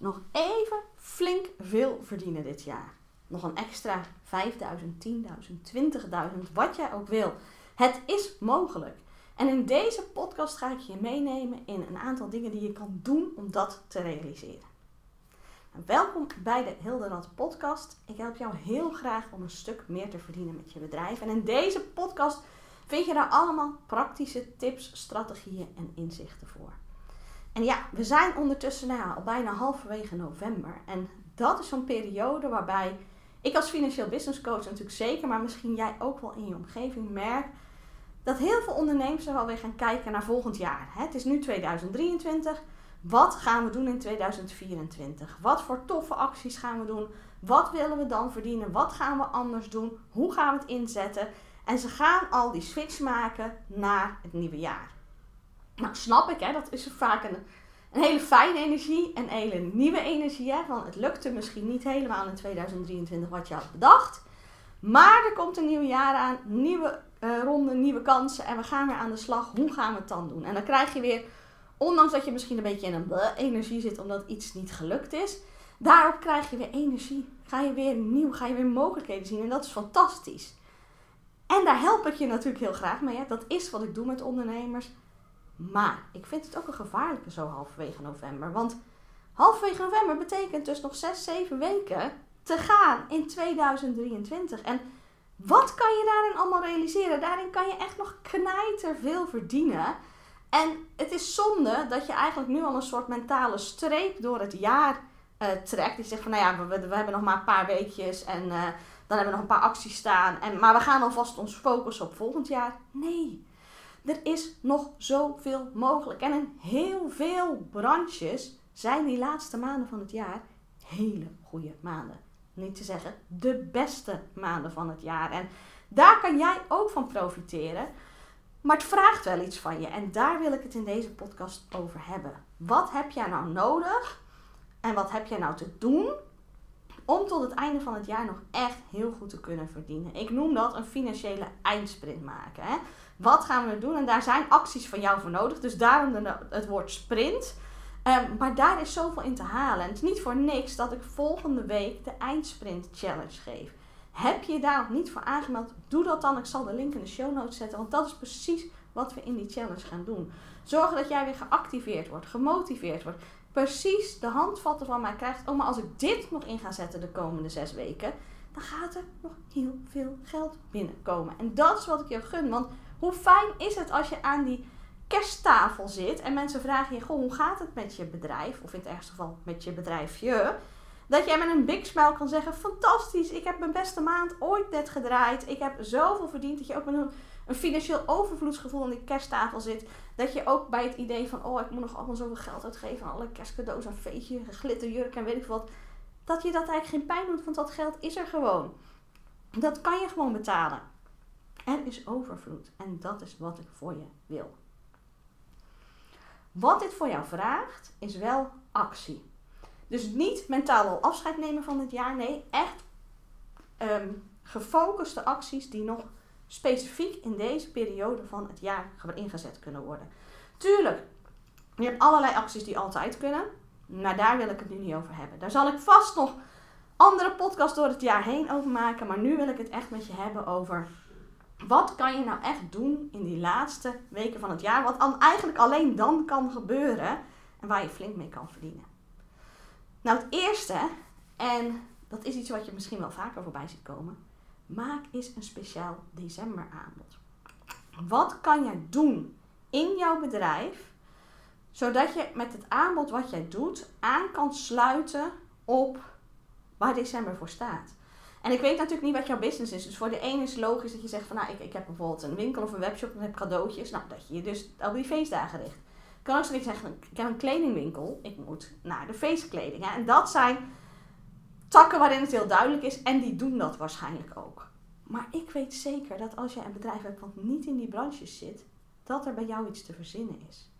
nog even flink veel verdienen dit jaar. Nog een extra 5000, 10.000, 20.000, wat jij ook wil. Het is mogelijk. En in deze podcast ga ik je meenemen in een aantal dingen die je kan doen om dat te realiseren. Nou, welkom bij de Hilderad podcast. Ik help jou heel graag om een stuk meer te verdienen met je bedrijf. En in deze podcast vind je daar allemaal praktische tips, strategieën en inzichten voor. En ja, we zijn ondertussen nou, al bijna halverwege november. En dat is zo'n periode waarbij ik als financieel business coach natuurlijk zeker, maar misschien jij ook wel in je omgeving merkt dat heel veel ondernemers er alweer gaan kijken naar volgend jaar. Het is nu 2023. Wat gaan we doen in 2024? Wat voor toffe acties gaan we doen? Wat willen we dan verdienen? Wat gaan we anders doen? Hoe gaan we het inzetten? En ze gaan al die switch maken naar het nieuwe jaar. Nou, snap ik, hè, dat is vaak een, een hele fijne energie, een hele nieuwe energie. Hè, van het lukte misschien niet helemaal in 2023 wat je had bedacht. Maar er komt een nieuw jaar aan, nieuwe uh, ronde, nieuwe kansen en we gaan weer aan de slag. Hoe gaan we het dan doen? En dan krijg je weer, ondanks dat je misschien een beetje in een energie zit omdat iets niet gelukt is, daarop krijg je weer energie. Ga je weer nieuw, ga je weer mogelijkheden zien en dat is fantastisch. En daar help ik je natuurlijk heel graag mee. Hè? Dat is wat ik doe met ondernemers. Maar ik vind het ook een gevaarlijke zo halverwege november. Want halverwege november betekent dus nog 6, 7 weken te gaan in 2023. En wat kan je daarin allemaal realiseren? Daarin kan je echt nog knijter veel verdienen. En het is zonde dat je eigenlijk nu al een soort mentale streep door het jaar uh, trekt. Die zegt van nou ja, we, hebben nog maar een paar weekjes en uh, dan hebben we nog een paar acties staan. En, maar we gaan alvast ons focussen op volgend jaar. Nee, er is nog zoveel mogelijk. En in heel veel branches zijn die laatste maanden van het jaar hele goede maanden niet te zeggen de beste maanden van het jaar. En daar kan jij ook van profiteren. Maar het vraagt wel iets van je. En daar wil ik het in deze podcast over hebben. Wat heb jij nou nodig? En wat heb jij nou te doen om tot het einde van het jaar nog echt heel goed te kunnen verdienen? Ik noem dat een financiële eindsprint maken. Hè? Wat gaan we doen? En daar zijn acties van jou voor nodig. Dus daarom het woord sprint. Um, maar daar is zoveel in te halen. En het is niet voor niks dat ik volgende week de Eindsprint Challenge geef. Heb je je daar nog niet voor aangemeld? Doe dat dan. Ik zal de link in de show notes zetten. Want dat is precies wat we in die challenge gaan doen. Zorgen dat jij weer geactiveerd wordt, gemotiveerd wordt. Precies de handvatten van mij krijgt. Oh, maar als ik dit nog in ga zetten de komende zes weken, dan gaat er nog heel veel geld binnenkomen. En dat is wat ik je gun. Want hoe fijn is het als je aan die kersttafel zit en mensen vragen je: Goh, hoe gaat het met je bedrijf? Of in het ergste geval met je bedrijfje. Dat jij met een big smile kan zeggen: Fantastisch, ik heb mijn beste maand ooit net gedraaid. Ik heb zoveel verdiend. Dat je ook met een, financieel overvloedsgevoel aan die kersttafel zit. Dat je ook bij het idee van: Oh, ik moet nog allemaal zoveel geld uitgeven alle kerstcadeaus, een feestje, glitterjurk en weet ik wat. Dat je dat eigenlijk geen pijn doet, want dat geld is er gewoon. Dat kan je gewoon betalen. Er is overvloed en dat is wat ik voor je wil. Wat dit voor jou vraagt, is wel actie. Dus niet mentaal al afscheid nemen van het jaar. Nee, echt um, gefocuste acties die nog specifiek in deze periode van het jaar ingezet kunnen worden. Tuurlijk, je hebt allerlei acties die altijd kunnen. Maar daar wil ik het nu niet over hebben. Daar zal ik vast nog andere podcasts door het jaar heen over maken. Maar nu wil ik het echt met je hebben over wat kan je nou echt doen in die laatste weken van het jaar? Wat dan eigenlijk alleen dan kan gebeuren en waar je flink mee kan verdienen. Nou, het eerste, en dat is iets wat je misschien wel vaker voorbij ziet komen, maak eens een speciaal december aanbod. Wat kan jij doen in jouw bedrijf, zodat je met het aanbod wat jij doet aan kan sluiten op waar december voor staat? En ik weet natuurlijk niet wat jouw business is. Dus voor de ene is logisch dat je zegt van nou, ik, ik heb bijvoorbeeld een winkel of een webshop en heb cadeautjes. Nou, dat je je dus op die feestdagen richt. Kan ook zoiets zeggen, ik heb een kledingwinkel. Ik moet naar de feestkleding. En dat zijn takken waarin het heel duidelijk is. En die doen dat waarschijnlijk ook. Maar ik weet zeker dat als je een bedrijf hebt wat niet in die branches zit, dat er bij jou iets te verzinnen is.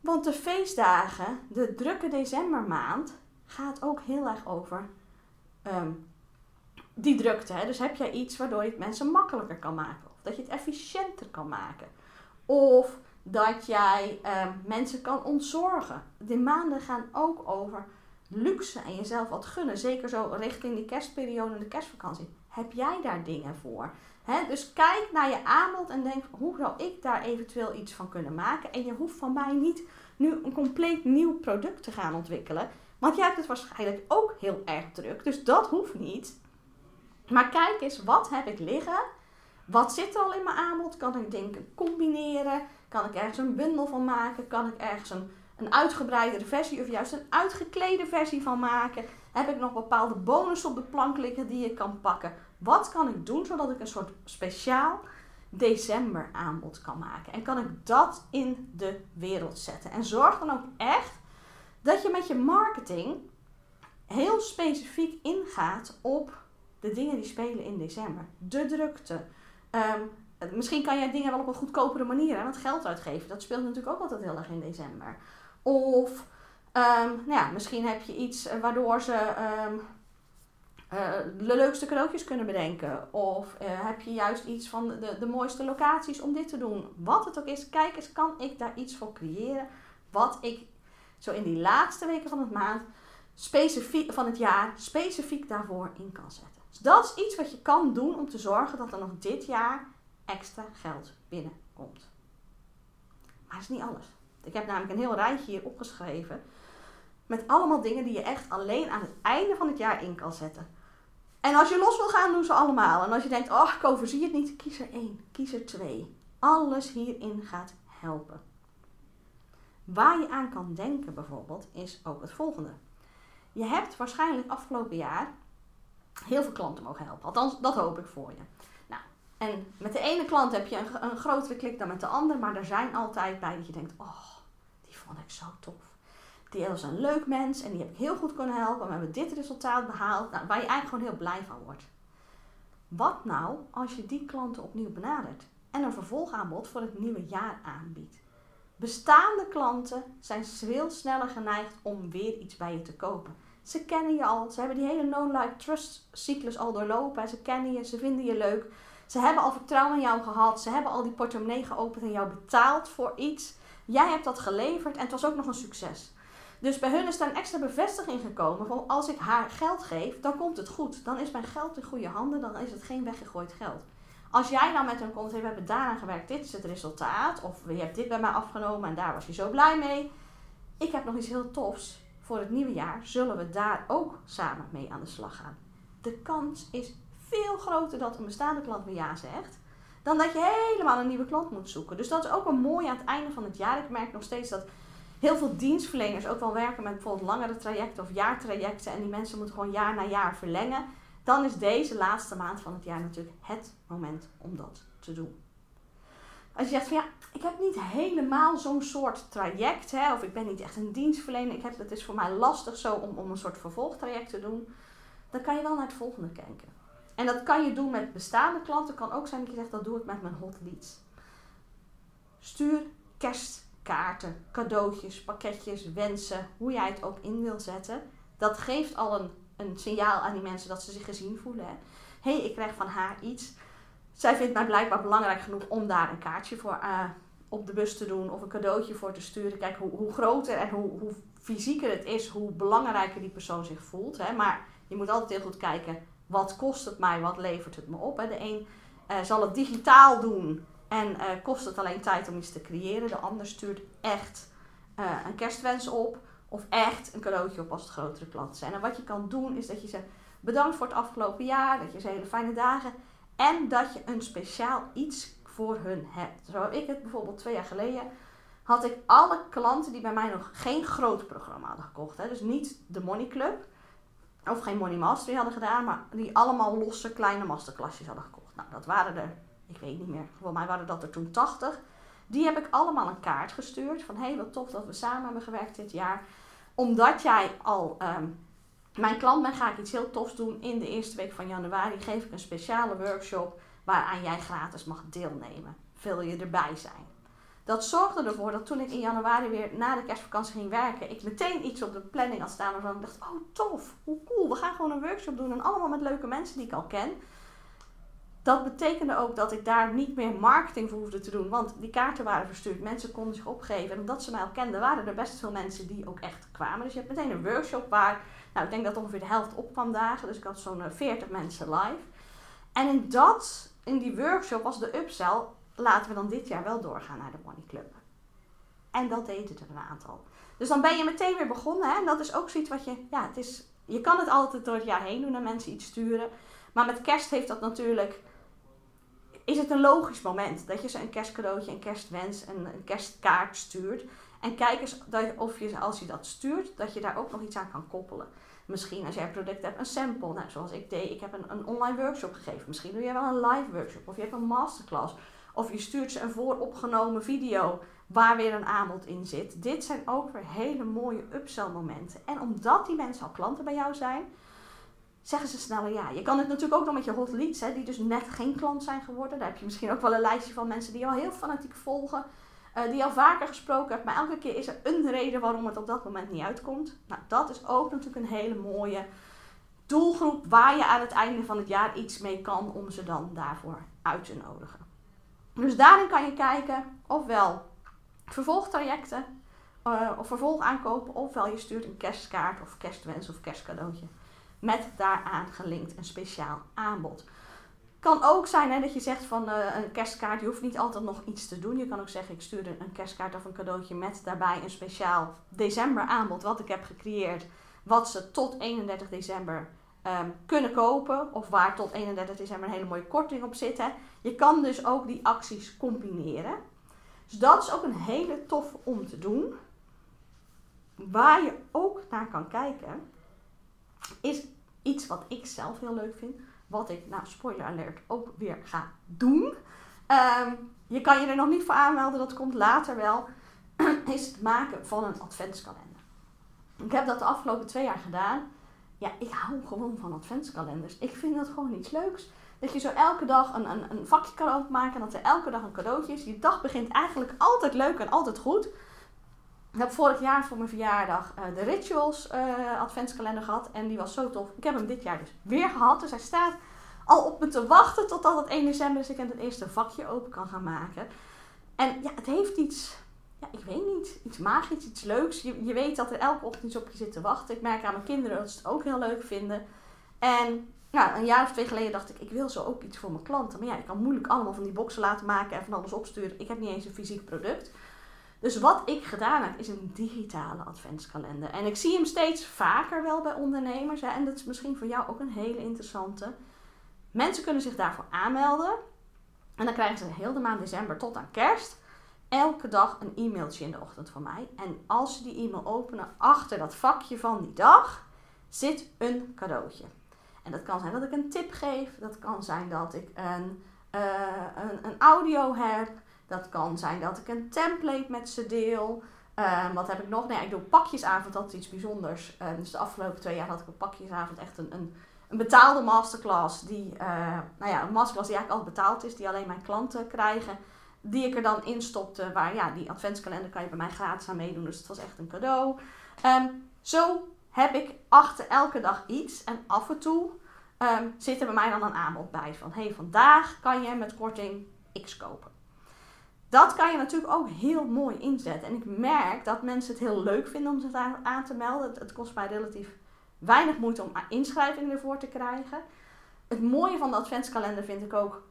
Want de feestdagen, de drukke decembermaand, gaat ook heel erg over ehm, die drukte. Hè? Dus heb jij iets waardoor je het mensen makkelijker kan maken. Of dat je het efficiënter kan maken. Of dat jij ehm, mensen kan ontzorgen. De maanden gaan ook over luxe en jezelf wat gunnen. Zeker zo richting die kerstperiode en de kerstvakantie. Heb jij daar dingen voor? dus kijk naar je aanbod en denk, hoe zou ik daar eventueel iets van kunnen maken? En je hoeft van mij niet nu een compleet nieuw product te gaan ontwikkelen. Want jij hebt het waarschijnlijk ook heel erg druk. Dus dat hoeft niet. Maar kijk eens, wat heb ik liggen? Wat zit er al in mijn aanbod? Kan ik dingen combineren? Kan ik ergens een bundel van maken? Kan ik ergens een, een uitgebreidere versie of juist een uitgeklede versie van maken? Heb ik nog bepaalde bonus op de plank liggen die je kan pakken? Wat kan ik doen zodat ik een soort speciaal december aanbod kan maken? En kan ik dat in de wereld zetten? En zorg dan ook echt dat je met je marketing heel specifiek ingaat op de dingen die spelen in december. De drukte. Ehm, misschien kan jij dingen wel op een goedkopere manier aan het geld uitgeven. Dat speelt natuurlijk ook altijd heel erg in december. Of um, nou ja, misschien heb je iets eh, waardoor ze ehm, uh, de leukste cadeautjes kunnen bedenken. Of uh, heb je juist iets van de, de mooiste locaties om dit te doen. Wat het ook is, kijk eens, kan ik daar iets voor creëren? Wat ik zo in die laatste weken van het maand, specifiek, van het jaar, specifiek daarvoor in kan zetten. Dus dat is iets wat je kan doen om te zorgen dat er nog dit jaar extra geld binnenkomt. Maar dat is niet alles. Ik heb namelijk een heel rijtje hier opgeschreven. Met allemaal dingen die je echt alleen aan het einde van het jaar in kan zetten. En als je los wil gaan, doen ze allemaal. En als je denkt, oh, ik overzie het niet, kies er één, kies er twee. Alles hierin gaat helpen. Waar je aan kan denken bijvoorbeeld, is ook het volgende. Je hebt waarschijnlijk afgelopen jaar heel veel klanten mogen helpen. Althans, dat hoop ik voor je. Nou, en met de ene klant heb je een, een grotere klik dan met de andere. Maar er zijn altijd bij dat je denkt, oh, die vond ik zo tof die was een leuk mens en die heb ik heel goed kunnen helpen. We hebben dit resultaat behaald. Nou, waar je eigenlijk gewoon heel blij van wordt. Wat nou als je die klanten opnieuw benadert en een vervolgaanbod voor het nieuwe jaar aanbiedt? Bestaande klanten zijn veel sneller geneigd om weer iets bij je te kopen. Ze kennen je al, ze hebben die hele no-like trust cyclus al doorlopen. Ze kennen je, ze vinden je leuk. Ze hebben al vertrouwen in jou gehad. Ze hebben al die portemonnee geopend en jou betaald voor iets. Jij hebt dat geleverd en het was ook nog een succes. Dus bij hun is daar een extra bevestiging gekomen van als ik haar geld geef, dan komt het goed. Dan is mijn geld in goede handen, dan is het geen weggegooid geld. Als jij nou met hun komt, hey, we hebben daaraan gewerkt, dit is het resultaat. Of je hebt dit bij mij afgenomen en daar was je zo blij mee. Ik heb nog iets heel tofs. Voor het nieuwe jaar zullen we daar ook samen mee aan de slag gaan. De kans is veel groter dat een bestaande klant weer ja zegt. Dan dat je helemaal een nieuwe klant moet zoeken. Dus dat is ook een mooi aan het einde van het jaar. Ik merk nog steeds dat heel veel dienstverleners ook wel werken met bijvoorbeeld langere trajecten of jaartrajecten en die mensen moeten gewoon jaar na jaar verlengen, dan is deze laatste maand van het jaar natuurlijk het moment om dat te doen. Als je zegt van ja, ik heb niet helemaal zo'n soort traject, hè, of ik ben niet echt een dienstverlener, ik heb, het is voor mij lastig zo om, om een soort vervolgtraject te doen, dan kan je wel naar het volgende kijken. En dat kan je doen met bestaande klanten, kan ook zijn dat je zegt dat doe ik met mijn hot leads. Stuur kerst kaarten, cadeautjes, pakketjes, wensen, hoe jij het ook in wil zetten. Dat geeft al een, een signaal aan die mensen dat ze zich gezien voelen. Hé, hey, ik krijg van haar iets. Zij vindt mij blijkbaar belangrijk genoeg om daar een kaartje voor uh, op de bus te doen of een cadeautje voor te sturen. Kijk, hoe, hoe groter en hoe, hoe fysieker het is, hoe belangrijker die persoon zich voelt. Hè. Maar je moet altijd heel goed kijken, wat kost het mij, wat levert het me op. De een uh, zal het digitaal doen en uh, kost het alleen tijd om iets te creëren. De ander stuurt echt een kerstwens op. Of echt een cadeautje op als het grotere klanten zijn. En wat je kan doen is dat je ze bedankt voor het afgelopen jaar. Dat je ze hele fijne dagen. En dat je een speciaal iets voor hun hebt. Zo heb ik het bijvoorbeeld twee jaar geleden. Had ik alle klanten die bij mij nog geen groot programma hadden gekocht. Hè, dus niet de Money Club. Of geen Money Mastery hadden gedaan. Maar die allemaal losse kleine masterclassjes hadden gekocht. Nou, dat waren er ik weet niet meer, voor mij waren dat er toen 80. Die heb ik allemaal een kaart gestuurd van hé, hey, wat tof dat we samen hebben gewerkt dit jaar. Omdat jij al um, mijn klant bent, ga ik iets heel tofs doen. In de eerste week van januari geef ik een speciale workshop waaraan jij gratis mag deelnemen. Wil je erbij zijn? Dat zorgde ervoor dat toen ik in januari weer na de kerstvakantie ging werken, ik meteen iets op de planning had staan waarvan ik dacht, oh tof, hoe cool, we gaan gewoon een workshop doen en allemaal met leuke mensen die ik al ken dat betekende ook dat ik daar niet meer marketing voor hoefde te doen. Want die kaarten waren verstuurd. Mensen konden zich opgeven. En omdat ze mij al kenden, waren er best veel mensen die ook echt kwamen. Dus je hebt meteen een workshop waar, nou ik denk dat ongeveer de helft opkwam dagen. Dus ik had zo'n 40 mensen live. En in dat, in die workshop was de upsell, laten we dan dit jaar wel doorgaan naar de Money Club. En dat deden er een aantal. Dus dan ben je meteen weer begonnen. Hè? En dat is ook zoiets wat je, ja, het is, je kan het altijd door het jaar heen doen en mensen iets sturen. Maar met kerst heeft dat natuurlijk, is het een logisch moment dat je ze een kerstcadeautje, een kerstwens, een, een kerstkaart stuurt. En kijk eens of je, als je dat stuurt, dat je daar ook nog iets aan kan koppelen. Misschien als jij een product hebt, een sample. Nou, zoals ik deed, ik heb een, een online workshop gegeven. Misschien doe jij wel een live workshop of je hebt een masterclass. Of je stuurt ze een vooropgenomen video waar weer een aanbod in zit. Dit zijn ook weer hele mooie upsell momenten. En omdat die mensen al klanten bij jou zijn, zeggen ze sneller ja. Je kan het natuurlijk ook nog met je hot leads, hè, die dus net geen klant zijn geworden. Daar heb je misschien ook wel een lijstje van mensen die al heel fanatiek volgen. Uh, die al vaker gesproken hebt, maar elke keer is er een reden waarom het op dat moment niet uitkomt. Nou, dat is ook natuurlijk een hele mooie doelgroep waar je aan het einde van het jaar iets mee kan om ze dan daarvoor uit te nodigen. Dus daarin kan je kijken ofwel vervolgtrajecten uh, of vervolgaankopen, ofwel je stuurt een kerstkaart of kerstwens of kerstcadeautje met daaraan gelinkt een speciaal aanbod. Kan ook zijn hè, dat je zegt van uh, een kerstkaart, je hoeft niet altijd nog iets te doen. Je kan ook zeggen, ik stuur een kerstkaart of een cadeautje met daarbij een speciaal december aanbod wat ik heb gecreëerd. Wat ze tot 31 december um, kunnen kopen. Of waar tot 31 december een hele mooie korting op zit. Hè. Je kan dus ook die acties combineren. Dus dat is ook een hele tof om te doen. Waar je ook naar kan kijken, is iets wat ik zelf heel leuk vind. Wat ik, nou spoiler alert, ook weer ga doen. Ehm, je kan je er nog niet voor aanmelden, dat komt later wel. is het maken van een adventskalender. Ik heb dat de afgelopen twee jaar gedaan. Ja, ik hou gewoon van adventskalenders. Ik vind dat gewoon iets leuks. Dat je zo elke dag een, een, een vakje kan openmaken en dat er elke dag een cadeautje is. Je dag begint eigenlijk altijd leuk en altijd goed. Ik heb vorig jaar voor mijn verjaardag uh, de Rituals uh, adventskalender gehad. En die was zo tof. Ik heb hem dit jaar dus weer gehad. Dus hij staat al op me te wachten totdat het 1 december is. Ik het eerste vakje open kan gaan maken. En ja, het heeft iets, ja, ik weet niet, iets magisch, iets leuks. Je, je weet dat er elke ochtend op je zit te wachten. Ik merk aan mijn kinderen dat ze het ook heel leuk vinden. En nou, een jaar of twee geleden dacht ik, ik wil zo ook iets voor mijn klanten. Maar ja, ik kan moeilijk allemaal van die boxen laten maken en van alles opsturen. Ik heb niet eens een fysiek product. Dus wat ik gedaan heb, is een digitale adventskalender. En ik zie hem steeds vaker wel bij ondernemers. Hè, en dat is misschien voor jou ook een hele interessante. Mensen kunnen zich daarvoor aanmelden. En dan krijgen ze heel de maand december tot aan kerst elke dag een e-mailtje in de ochtend van mij. En als ze die e-mail openen, achter dat vakje van die dag zit een cadeautje. En dat kan zijn dat ik een tip geef. Dat kan zijn dat ik een, uh, een, een audio heb. Dat kan zijn dat ik een template met ze deel. Uh, wat heb ik nog? Nee, ik doe pakjesavond, is iets bijzonders. Uh, dus de afgelopen twee jaar had ik op pakjesavond echt een, een, een betaalde masterclass. Die, uh, nou ja, een masterclass die eigenlijk al betaald is, die alleen mijn klanten krijgen. Die ik er dan in stopte, waar ja, die adventskalender kan je bij mij gratis aan meedoen. Dus het was echt een cadeau. Um, zo heb ik achter elke dag iets. En af en toe zit er bij mij dan een aanbod bij. Van hey, vandaag kan je met korting X kopen. Dat kan je natuurlijk ook heel mooi inzetten. En ik merk dat mensen het heel leuk vinden om zich daar aan te melden. Het, kost mij relatief weinig moeite om inschrijvingen ervoor te krijgen. Het mooie van de adventskalender vind ik ook.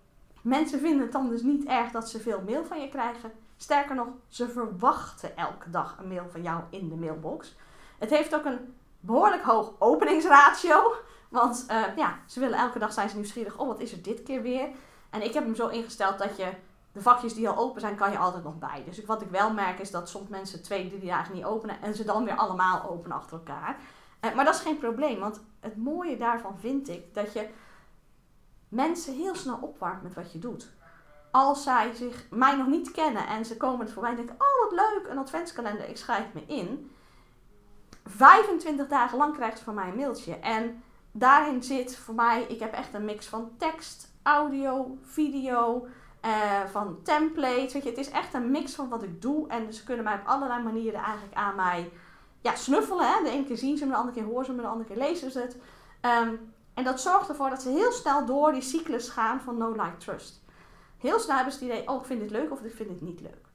Mensen vinden het dan dus niet erg dat ze veel mail van je krijgen. Sterker nog, ze verwachten elke dag een mail van jou in de mailbox. Het heeft ook een behoorlijk hoog openingsratio. Want uh, ja, ze willen elke dag zijn ze nieuwsgierig. Oh, wat is er dit keer weer? En ik heb hem zo ingesteld dat je de vakjes die al open zijn, kan je altijd nog bij. Dus wat ik wel merk is dat soms mensen twee, drie dagen niet openen en ze dan weer allemaal openen achter elkaar. Uh, maar dat is geen probleem, want het mooie daarvan vind ik dat je mensen heel snel opwarmt met wat je doet. Als zij zich, mij nog niet kennen en ze komen het voorbij en denken: Oh, wat leuk, een adventskalender, ik schrijf me in. 25 dagen lang krijgt ze van mij een mailtje. En daarin zit voor mij, ik heb echt een mix van tekst, audio, video, uh, van templates. Weet je, het is echt een mix van wat ik doe. En ze kunnen mij op allerlei manieren eigenlijk aan mij ja, snuffelen. Hè. De ene keer zien ze me, de andere keer horen ze me, de andere keer lezen ze het. Um, En dat zorgt ervoor dat ze heel snel door die cyclus gaan van no like trust. Heel snel hebben ze het idee, oh ik vind dit leuk of ik vind dit niet leuk.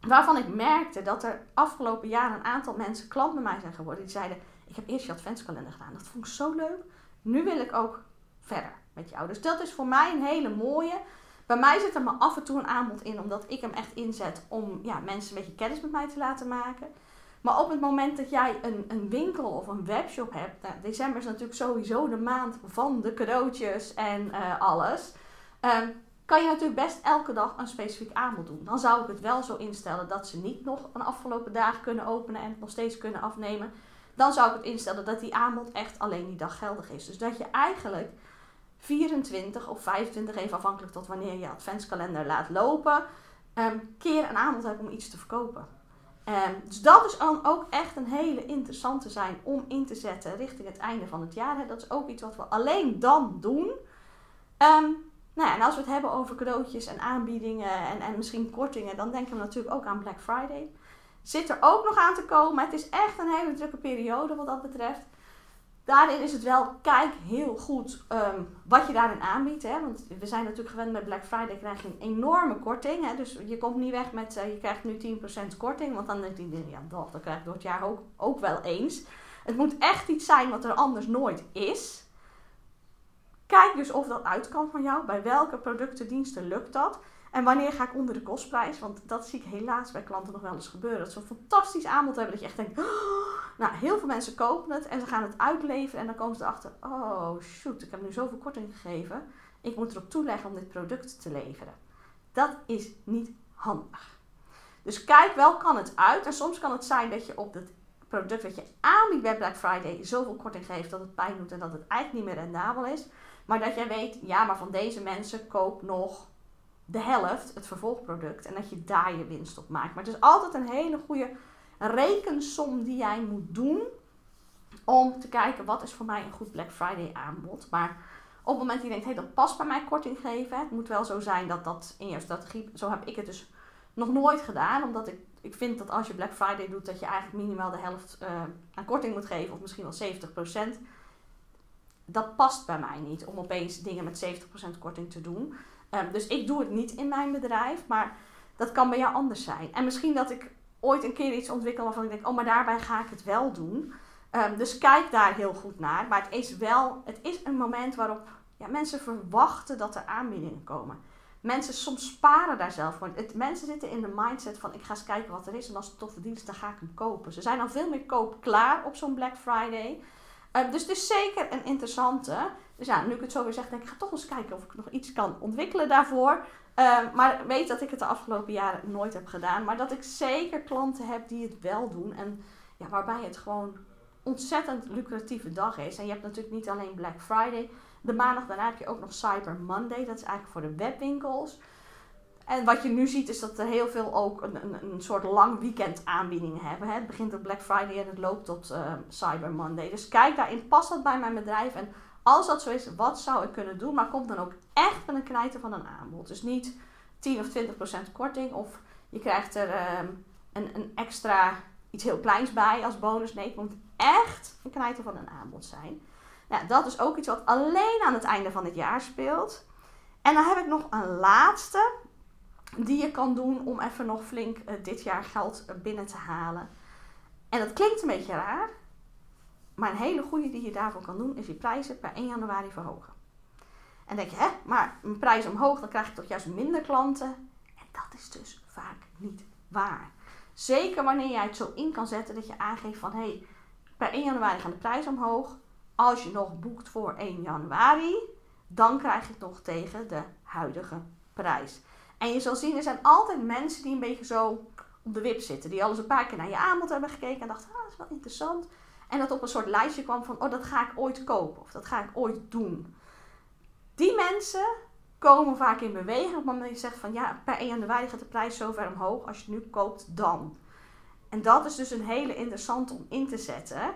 Waarvan ik merkte dat er afgelopen jaar een aantal mensen klant bij mij zijn geworden. Die zeiden, ik heb eerst je adventskalender gedaan. Dat vond ik zo leuk. Nu wil ik ook verder met jou. Dus dat is voor mij een hele mooie. Bij mij zit er maar af en toe een aanbod in, omdat ik hem echt inzet om ja, mensen een beetje kennis met mij te laten maken. Maar op het moment dat jij een, een winkel of een webshop hebt, nou, december is natuurlijk sowieso de maand van de cadeautjes en uh, alles. Um, kan je natuurlijk best elke dag een specifiek aanbod doen. Dan zou ik het wel zo instellen dat ze niet nog een afgelopen dag kunnen openen en het nog steeds kunnen afnemen. Dan zou ik het instellen dat die aanbod echt alleen die dag geldig is. Dus dat je eigenlijk 24 of 25, even afhankelijk tot wanneer je adventskalender laat lopen, um, keer een aanbod hebt om iets te verkopen. Um, dus dat is dan ook echt een hele interessante zijn om in te zetten richting het einde van het jaar. Dat is ook iets wat we alleen dan doen. Um, nou ja, en als we het hebben over cadeautjes en aanbiedingen en, en misschien kortingen, dan denken we natuurlijk ook aan Black Friday. Zit er ook nog aan te komen. Het is echt een hele drukke periode wat dat betreft. Daarin is het wel, kijk heel goed um, wat je daarin aanbiedt. Hè? Want we zijn natuurlijk gewend met Black Friday krijg je een enorme korting. Hè? Dus je komt niet weg met, uh, je krijgt nu 10% korting. Want dan denkt iedereen, ja dat, dat krijg ik door het jaar ook, ook wel eens. Het moet echt iets zijn wat er anders nooit is. Kijk dus of dat uit kan van jou. Bij welke producten, diensten lukt dat? En wanneer ga ik onder de kostprijs? Want dat zie ik helaas bij klanten nog wel eens gebeuren. Dat ze een fantastisch aanbod hebben. Dat je echt denkt, oh, nou heel veel mensen kopen het en ze gaan het uitleveren. En dan komen ze erachter, oh shoot, ik heb nu zoveel korting gegeven. Ik moet erop toeleggen om dit product te leveren. Dat is niet handig. Dus kijk wel, kan het uit. En soms kan het zijn dat je op het product dat je aanbiedt bij Black Friday zoveel korting geeft dat het pijn doet en dat het eigenlijk niet meer rendabel is. Maar dat jij weet, ja, maar van deze mensen koop nog de helft het vervolgproduct. En dat je daar je winst op maakt. Maar het is altijd een hele goede rekensom die jij moet doen. Om te kijken wat is voor mij een goed Black Friday aanbod. Maar op het moment dat je denkt, hé, hey, dat past bij mij korting geven. Het moet wel zo zijn dat dat in je strategie. Zo heb ik het dus nog nooit gedaan. Omdat ik, ik vind dat als je Black Friday doet, dat je eigenlijk minimaal de helft uh, aan korting moet geven. Of misschien wel 70% dat past bij mij niet om opeens dingen met 70% korting te doen. Um, dus ik doe het niet in mijn bedrijf, maar dat kan bij jou anders zijn. En misschien dat ik ooit een keer iets ontwikkel waarvan ik denk, oh, maar daarbij ga ik het wel doen. Um, dus kijk daar heel goed naar. Maar het is wel, het is een moment waarop ja, mensen verwachten dat er aanbiedingen komen. Mensen soms sparen daar zelf voor. Het, mensen zitten in de mindset van ik ga eens kijken wat er is en als het toffe dienst dan ga ik hem kopen. Ze zijn al veel meer koop klaar op zo'n Black Friday. Uh, dus het is zeker een interessante. Dus ja, nu ik het zo weer zeg, denk ik, ga toch eens kijken of ik nog iets kan ontwikkelen daarvoor. Uh, maar weet dat ik het de afgelopen jaren nooit heb gedaan. Maar dat ik zeker klanten heb die het wel doen. En ja, waarbij het gewoon ontzettend lucratieve dag is. En je hebt natuurlijk niet alleen Black Friday. De maandag daarna heb je ook nog Cyber Monday. Dat is eigenlijk voor de webwinkels. En wat je nu ziet is dat er heel veel ook een, een, een soort lang weekend aanbiedingen hebben. Hè. Het begint op Black Friday en het loopt tot uh, Cyber Monday. Dus kijk daarin, past dat bij mijn bedrijf? En als dat zo is, wat zou ik kunnen doen? Maar komt dan ook echt met een knijter van een aanbod. Dus niet 10 of 20 procent korting of je krijgt er um, een, een extra iets heel kleins bij als bonus. Nee, het moet echt een knijter van een aanbod zijn. Nou, dat is ook iets wat alleen aan het einde van het jaar speelt. En dan heb ik nog een laatste die je kan doen om even nog flink uh, dit jaar geld uh, binnen te halen. En dat klinkt een beetje raar, maar een hele goede die je daarvoor kan doen is je prijzen per 1 januari verhogen. En denk je, hè, maar mijn prijs omhoog, dan krijg je toch juist minder klanten. En dat is dus vaak niet waar. Zeker wanneer jij het zo in kan zetten dat je aangeeft van hé, hey, per 1 januari gaan de prijzen omhoog. Als je nog boekt voor 1 januari, dan krijg je het nog tegen de huidige prijs. En je zal zien, er zijn altijd mensen die een beetje zo op de wip zitten. Die alles een paar keer naar je aanbod hebben gekeken en dachten, ah, dat is wel interessant. En dat op een soort lijstje kwam van, oh, dat ga ik ooit kopen. Of dat ga ik ooit doen. Die mensen komen vaak in beweging op het moment dat je zegt van, ja, per 1 januari gaat de prijs zo ver omhoog. Als je het nu koopt, dan. En dat is dus een hele interessante om in te zetten.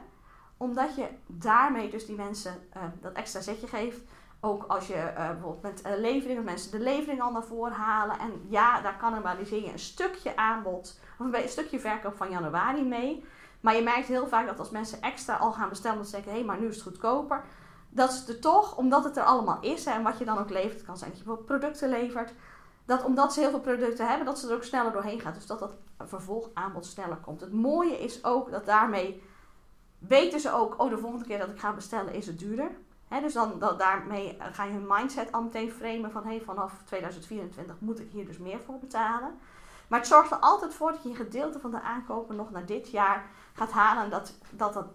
Omdat je daarmee dus die mensen uh, dat extra zetje geeft ook als je uh, bijvoorbeeld met uh, leveringen, mensen de levering al naar voren halen. En ja, daar cannibaliseer je een stukje aanbod, of een stukje verkoop van januari mee. Maar je merkt heel vaak dat als mensen extra al gaan bestellen, dan zeggen hé, hey, maar nu is het goedkoper. dat ze er toch, omdat het er allemaal is en wat je dan ook levert, kan zijn dat je producten levert, dat omdat ze heel veel producten hebben, dat ze er ook sneller doorheen gaat. Dus dat dat vervolgaanbod sneller komt. Het mooie is ook dat daarmee weten ze ook, oh de volgende keer dat ik ga bestellen is het duurder. Dus dan, daarmee ga je hun mindset al meteen framen van hey, vanaf 2024 moet ik hier dus meer voor betalen. Maar het zorgt er altijd voor dat je een gedeelte van de aankopen nog naar dit jaar gaat halen. Dat dat, dat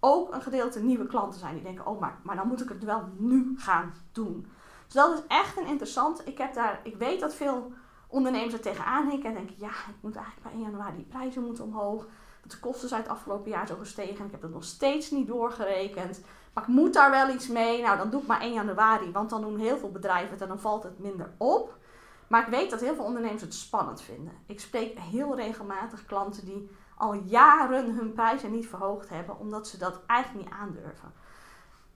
ook een gedeelte nieuwe klanten zijn die denken, oh maar, maar dan moet ik het wel nu gaan doen. Dus dat is echt een interessant. Ik, heb daar, ik weet dat veel ondernemers er tegenaan hinken en denken, ja, ik moet eigenlijk bij 1 januari die prijzen moeten omhoog. De kosten zijn het afgelopen jaar zo gestegen en ik heb dat nog steeds niet doorgerekend. Maar ik moet daar wel iets mee. Nou, dan doe ik maar 1 januari, want dan doen heel veel bedrijven het en dan valt het minder op. Maar ik weet dat heel veel ondernemers het spannend vinden. Ik spreek heel regelmatig klanten die al jaren hun prijzen niet verhoogd hebben, omdat ze dat eigenlijk niet aandurven.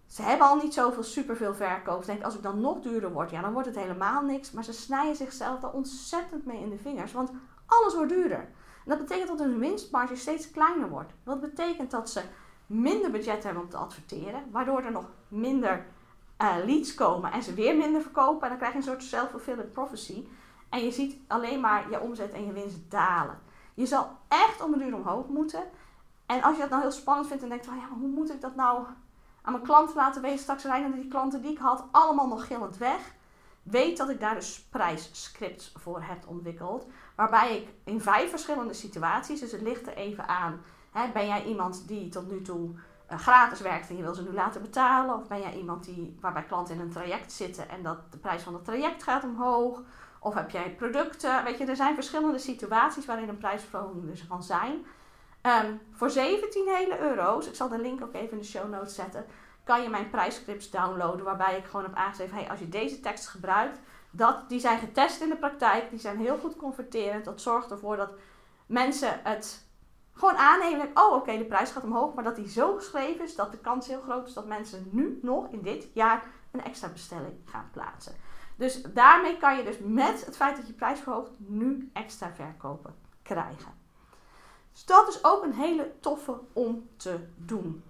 Ze hebben al niet zoveel superveel verkoop. Ze denken, als ik dan nog duurder word, ja, dan wordt het helemaal niks. Maar ze snijden zichzelf er ontzettend mee in de vingers, want alles wordt duurder. En dat betekent dat hun winstmarge steeds kleiner wordt. Dat betekent dat ze minder budget hebben om te adverteren, waardoor er nog minder uh, leads komen en ze weer minder verkopen. En dan krijg je een soort self-fulfilling prophecy. En je ziet alleen maar je omzet en je winst dalen. Je zal echt om een duur omhoog moeten. En als je dat nou heel spannend vindt en denkt van ja, hoe moet ik dat nou aan mijn klanten laten weten? Straks rijden die klanten die ik had allemaal nog gillend weg. Weet dat ik daar dus prijsscripts voor heb ontwikkeld. Waarbij ik in vijf verschillende situaties, dus het ligt er even aan. Hè, ben jij iemand die tot nu toe uh, gratis werkt en je wil ze nu laten betalen? Of ben jij iemand die, waarbij klanten in een traject zitten en dat de prijs van het traject gaat omhoog? Of heb jij producten? Weet je, er zijn verschillende situaties waarin een prijsverhoging dus kan zijn. Um, voor 17 hele euro's, ik zal de link ook even in de show notes zetten, kan je mijn prijsscripts downloaden. Waarbij ik gewoon heb aangegeven, hey, als je deze tekst gebruikt, dat, die zijn getest in de praktijk, die zijn heel goed converterend. Dat zorgt ervoor dat mensen het gewoon aannemen. Oh, oké, de prijs gaat omhoog, maar dat die zo geschreven is dat de kans heel groot is dat mensen nu nog in dit jaar een extra bestelling gaan plaatsen. Dus daarmee kan je dus met het feit dat je prijs verhoogt nu extra verkopen krijgen. Dus dat is ook een hele toffe om te doen.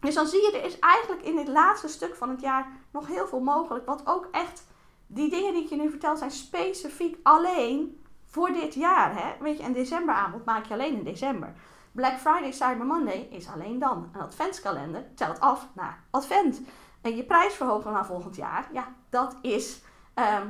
Dus dan zie je, er is eigenlijk in dit laatste stuk van het jaar nog heel veel mogelijk. Wat ook echt, die dingen die ik je nu vertel, zijn specifiek alleen voor dit jaar. Hè? Weet je, een decemberaanbod maak je alleen in december. Black Friday, Cyber Monday is alleen dan. Een adventskalender telt af naar advent. En je prijs verhogen naar volgend jaar, ja, dat is Ehm,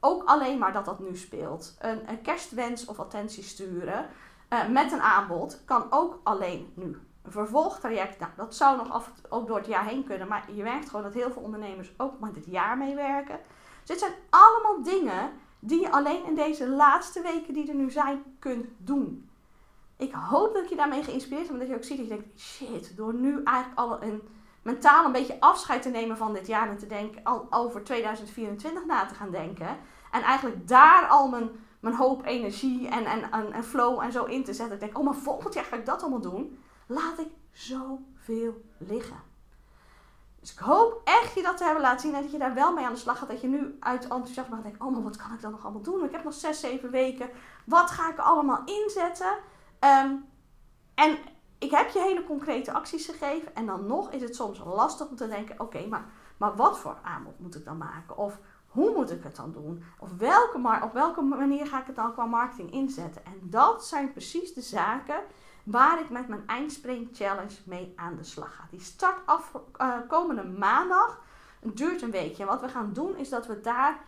ook alleen maar dat dat nu speelt. Een, een kerstwens of attentie sturen uh, met een aanbod kan ook alleen nu. Vervolgtraject, nou, dat zou nog af, ook door het jaar heen kunnen. Maar je merkt gewoon dat heel veel ondernemers ook met het jaar meewerken. Dus dit zijn allemaal dingen die je alleen in deze laatste weken die er nu zijn kunt doen. Ik hoop dat ik je daarmee geïnspireerd heb. Dat je ook ziet dat je denkt, shit, door nu eigenlijk al een mentaal een beetje afscheid te nemen van dit jaar en te denken, al over 2024 na te gaan denken. En eigenlijk daar al mijn, mijn hoop, energie en, en, en, en flow en zo in te zetten. Ik denk, oh, maar volgend jaar ga ik dat allemaal doen. Laat ik zoveel liggen. Dus ik hoop echt je dat te hebben laten zien en dat je daar wel mee aan de slag gaat. Dat je nu uit enthousiasme gaat denken, oh, maar wat kan ik dan nog allemaal doen? Ik heb nog 6, 7 weken. Wat ga ik allemaal inzetten? Um, en ik heb je hele concrete acties gegeven. En dan nog is het soms lastig om te denken: oké, maar, maar wat voor aanbod moet ik dan maken? Of hoe moet ik het dan doen? Of welke, op welke manier ga ik het dan qua marketing inzetten? En dat zijn precies de zaken waar ik met mijn Eindsprint Challenge mee aan de slag ga. Die start af komende maandag. Het duurt een weekje. En wat we gaan doen is dat we daar,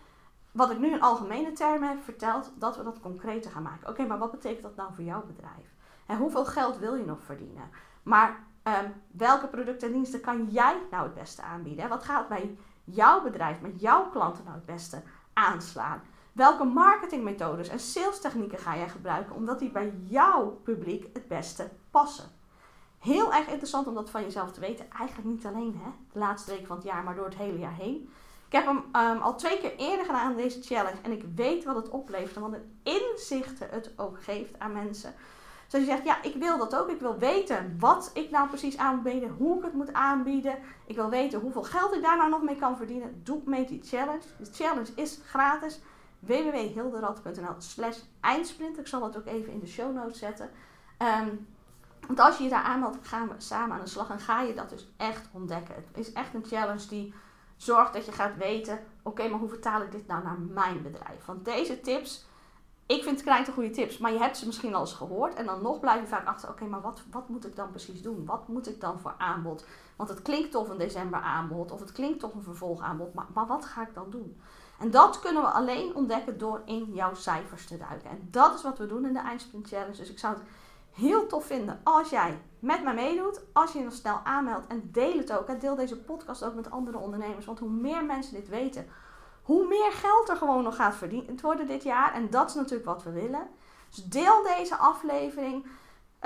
wat ik nu in algemene termen heb verteld, dat we dat concreter gaan maken. Oké, maar wat betekent dat nou voor jouw bedrijf? En hoeveel geld wil je nog verdienen? Maar um, welke producten en diensten kan jij nou het beste aanbieden? Wat gaat bij jouw bedrijf, met jouw klanten nou het beste aanslaan? Welke marketingmethodes en salestechnieken ga jij gebruiken omdat die bij jouw publiek het beste passen? Heel erg interessant om dat van jezelf te weten. Eigenlijk niet alleen hè, de laatste week van het jaar, maar door het hele jaar heen. Ik heb hem um, al twee keer eerder gedaan, deze challenge. En ik weet wat het oplevert en wat het inzichten het ook geeft aan mensen. Dus je zegt, ja, ik wil dat ook. Ik wil weten wat ik nou precies aanbieden, hoe ik het moet aanbieden. Ik wil weten hoeveel geld ik daar nou nog mee kan verdienen. Doe mee die challenge. De challenge is gratis. www.hilderad.nl slash eindsprint. Ik zal dat ook even in de show notes zetten. Um, Want als je je daar aanmeldt, gaan we samen aan de slag en ga je dat dus echt ontdekken. Het is echt een challenge die zorgt dat je gaat weten: oké, maar hoe vertaal ik dit nou naar mijn bedrijf? Want deze tips, ik vind het krijgt goede tips, maar je hebt ze misschien al eens gehoord. En dan nog blijf je vaak achter: oké, maar wat, wat moet ik dan precies doen? Wat moet ik dan voor aanbod? Want het klinkt tof een december aanbod, of het klinkt toch een vervolgaanbod, maar, maar wat ga ik dan doen? En dat kunnen we alleen ontdekken door in jouw cijfers te duiken. En dat is wat we doen in de Eindsprint Challenge. Dus ik zou het heel tof vinden als jij met mij meedoet. Als je je nog snel aanmeldt en deel het ook. Deel deze podcast ook met andere ondernemers. Want hoe meer mensen dit weten, hoe meer geld er gewoon nog gaat verdiend worden dit jaar. En dat is natuurlijk wat we willen. Dus deel deze aflevering.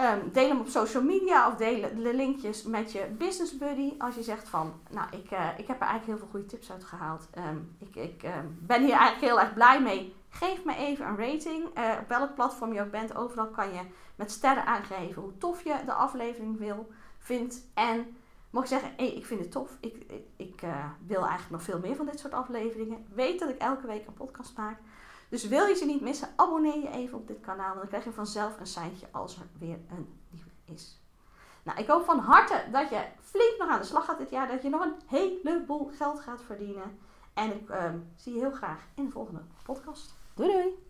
Um, deel hem op social media of deel de linkjes met je business buddy. Als je zegt van, nou, ik, uh, ik heb er eigenlijk heel veel goede tips uit gehaald. Um, ik ik um, ben hier eigenlijk heel erg blij mee. Geef me even een rating. Uh, op welk platform je ook bent, overal kan je met sterren aangeven hoe tof je de aflevering wil, vindt. En mocht je zeggen, hey, ik vind het tof. Ik, ik, ik uh, wil eigenlijk nog veel meer van dit soort afleveringen. Weet dat ik elke week een podcast maak. Dus wil je ze niet missen, abonneer je even op dit kanaal. Dan krijg je vanzelf een seintje als er weer een nieuwe is. Nou, ik hoop van harte dat je flink nog aan de slag gaat dit jaar. Dat je nog een heleboel geld gaat verdienen. En ik uh, zie je heel graag in de volgende podcast. Doei doei!